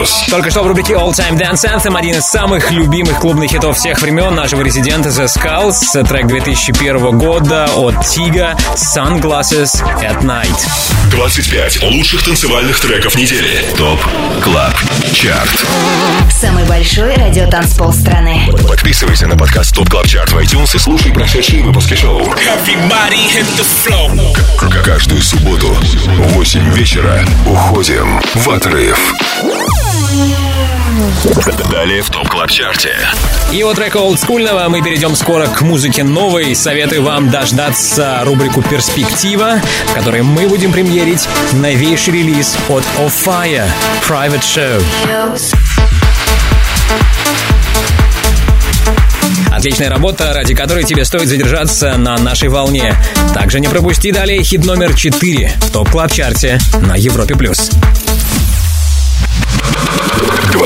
плюс. Только что в рубрике All Time Dance Anthem один из самых любимых клубных хитов всех времен нашего резидента The Skulls. Трек 2001 года от Тига Sunglasses at Night. 25 лучших танцевальных треков недели. ТОП КЛАБ ЧАРТ. Самый большой радиотанцпол страны. Подписывайся на подкаст ТОП КЛАБ ЧАРТ в iTunes и слушай прошедшие выпуски шоу. Каждую субботу в 8 вечера уходим в отрыв. Далее в ТОП КЛАБ ЧАРТе. И от трека олдскульного мы перейдем скоро к музыке новой. Советую вам дождаться рубрику «Перспектива», в которой мы будем премьерить новейший релиз от Of Fire Private Show. Отличная работа, ради которой тебе стоит задержаться на нашей волне. Также не пропусти далее хит номер 4 в топ клаб чарте на Европе+. плюс.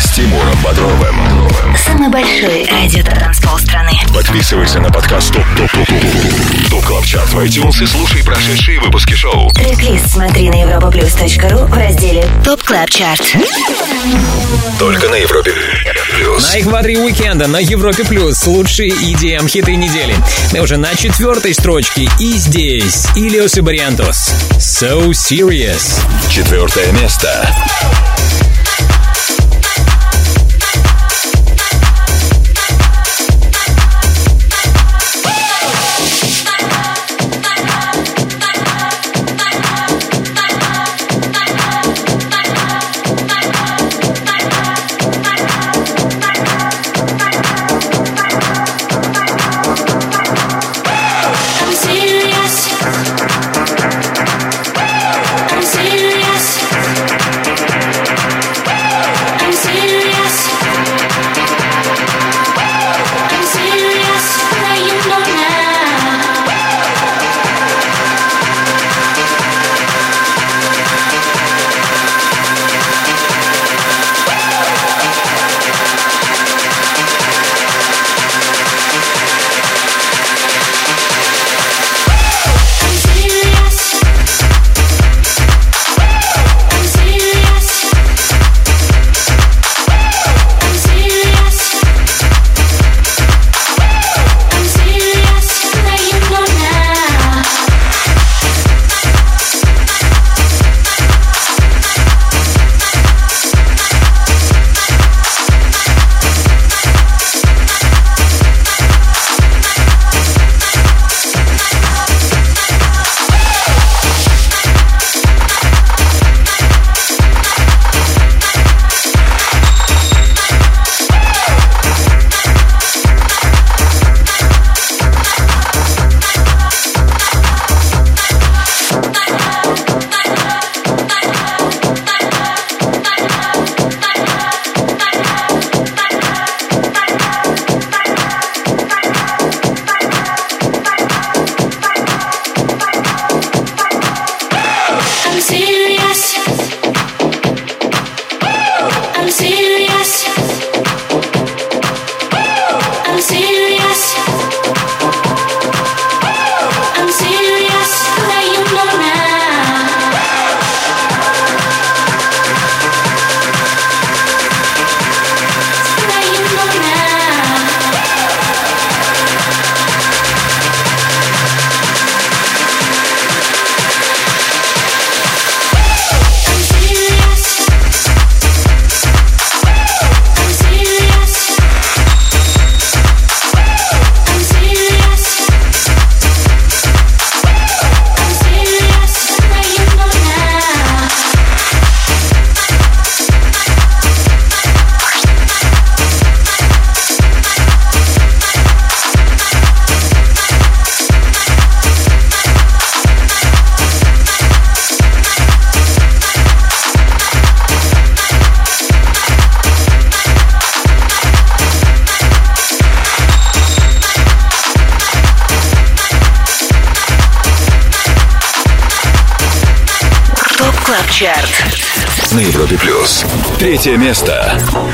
с Тимуром Бодровым. Самый большой радиотанцпол страны. Подписывайся на подкаст TOP TOP TOP TOP TOP CLUB CHART в iTunes и слушай прошедшие выпуски шоу. Трек-лист смотри на europaplus.ru в разделе Top Club Chart. Только на Европе плюс. На экваторе уикенда на Европе Плюс лучшие EDM хиты недели. Мы уже на четвертой строчке и здесь Ilios и Бариантос. So Serious. Четвертое место. Третье место.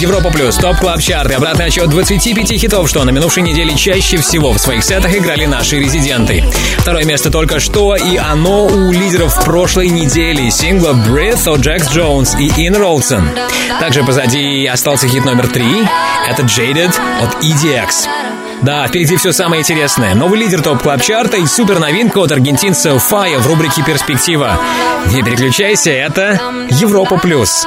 Европа плюс, топ клаб чарт и обратный отчет 25 хитов, что на минувшей неделе чаще всего в своих сетах играли наши резиденты. Второе место только что, и оно у лидеров прошлой недели сингла Breath от Джекс Джонс и Ин Ролсон. Также позади остался хит номер три. Это Jaded от EDX. Да, впереди все самое интересное. Новый лидер топ клаб чарта и супер новинка от аргентинца Фая в рубрике «Перспектива». Не переключайся, это Европа плюс.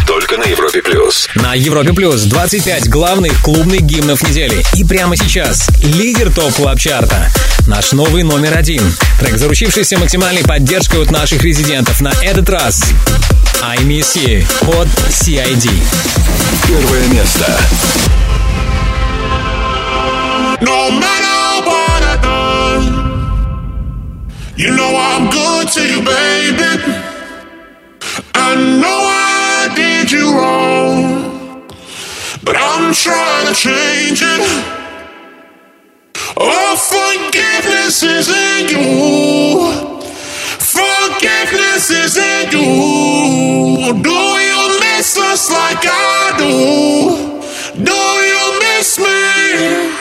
На Европе плюс. На Европе Плюс 25 главных клубных гимнов недели. И прямо сейчас лидер топ клаб чарта Наш новый номер один. Трек, заручившийся максимальной поддержкой от наших резидентов. На этот раз I Miss You от CID. Первое место. No matter what I've done, you know I'm good to you, baby. I know did you wrong, but I'm trying to change it. Oh, forgiveness is in you. Forgiveness is in you. Do you miss us like I do? Do you miss me?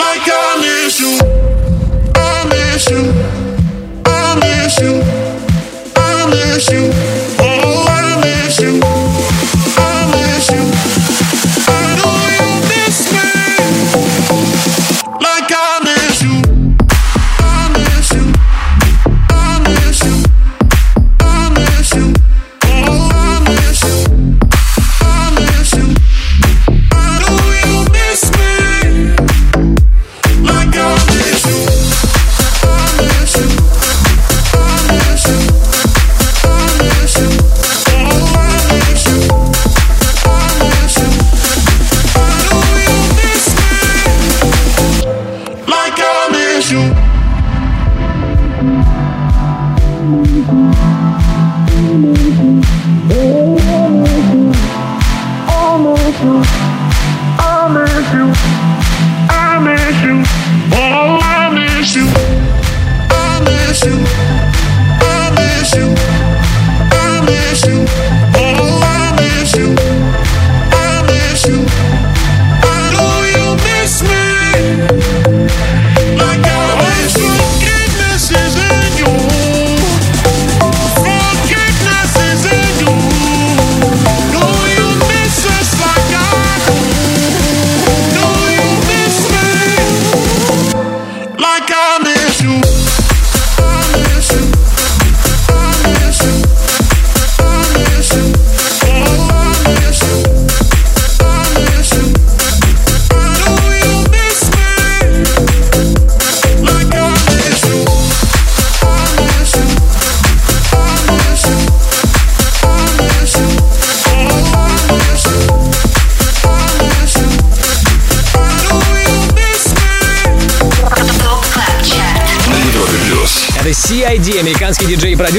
Like I miss you, I miss you, I miss you, I miss you,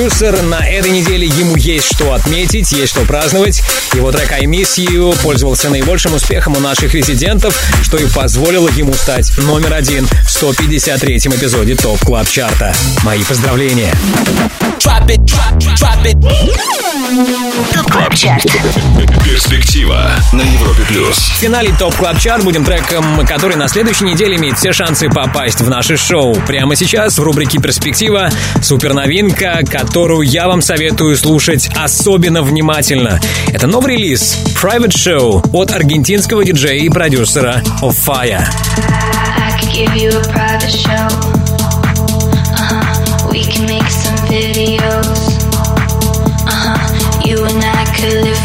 продюсер. На этой неделе ему есть что отметить, есть что праздновать. Его трек I Miss You пользовался наибольшим успехом у наших резидентов, что и позволило ему стать номер один в 153-м эпизоде Top Club Chart а. Мои поздравления. TOP CLUB CHART. Перспектива на Европе плюс. В финале Top Club Chart будем треком, который на следующей неделе имеет все шансы попасть в наше шоу. Прямо сейчас в рубрике «Перспектива» супер новинка, которую я вам советую слушать особенно внимательно. Это новый релиз Private Show от аргентинского диджея и продюсера Of Fire. I could give you a private show. Uh-huh. We can make some videos. Could live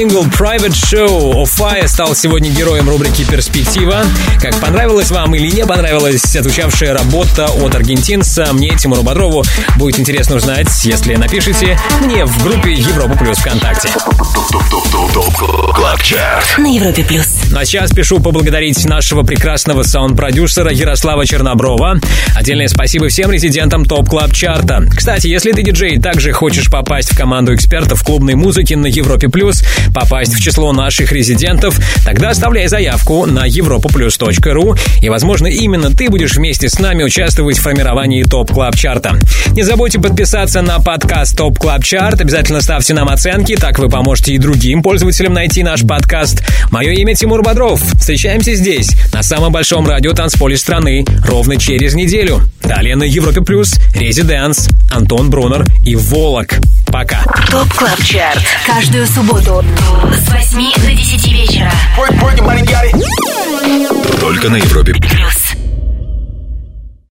сингл Private Show. Офая стал сегодня героем рубрики «Перспектива». Как понравилась вам или не понравилась прозвучавшая работа от аргентинца, мне, Тимуру Бодрову, будет интересно узнать, если напишите мне в группе Европа Плюс ВКонтакте. На Европе плюс. Ну а сейчас спешу поблагодарить нашего прекрасного саунд-продюсера Ярослава Черноброва. Отдельное спасибо всем резидентам Top Club Chart а. Кстати, если ты диджей также хочешь попасть в команду экспертов клубной музыки на Европе Плюс, попасть в число наших резидентов, тогда оставляй заявку на europaplus.ru и, возможно, именно ты будешь вместе с нами участвовать в формировании Top Club Chart а. Не забудьте подписаться на подкаст Top Club Chart, обязательно ставьте нам оценки, так вы поможете и другим пользователям найти наш подкаст. Мое имя Тимур Бодров. Встречаемся здесь, на самом большом радио танцполе страны, ровно через неделю. Далее на Европе Плюс, ResiDANCE, Антон Брунер и Волок. Пока. Top Club Chart. Каждую субботу с 8 до 10 вечера. Только на Европе. Плюс.